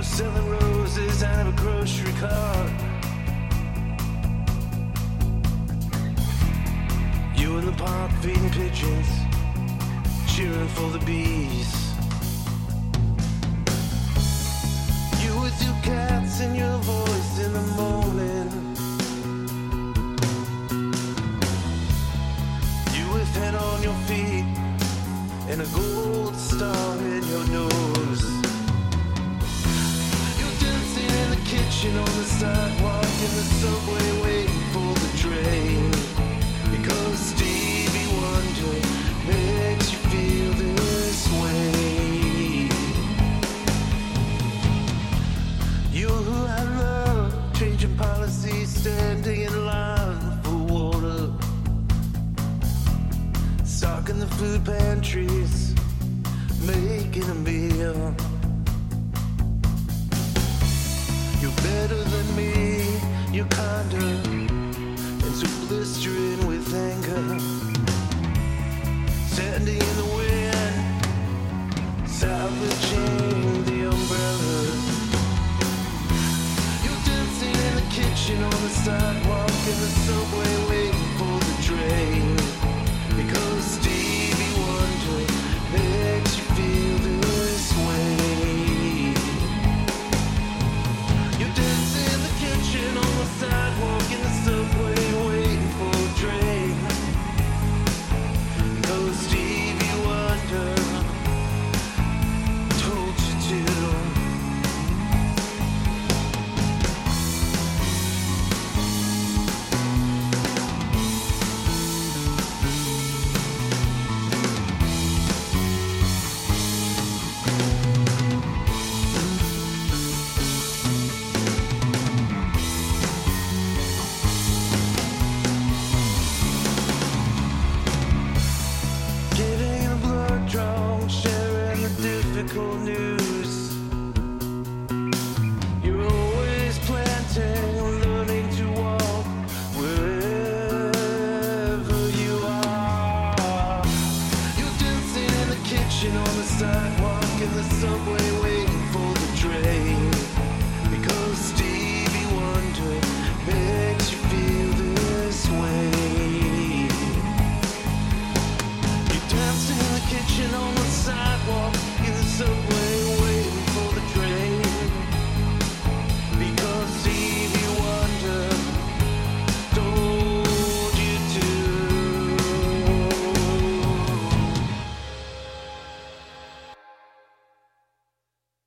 You're selling roses out of a grocery cart. You in the park feeding pigeons, cheering for the bees. You with your cats and your voice in the morning. You with head on your feet and a gold star in your nose. Kitchen on the sidewalk in the subway waiting for the train. Because Stevie Wonder makes you feel this way. You who I love, changing policy, standing in line for water. Stocking the food pantries, making a meal. Sidewalk in the subway the news. You're always planting, learning to walk wherever you are. You're dancing in the kitchen, on the sidewalk, in the subway, waiting for the train.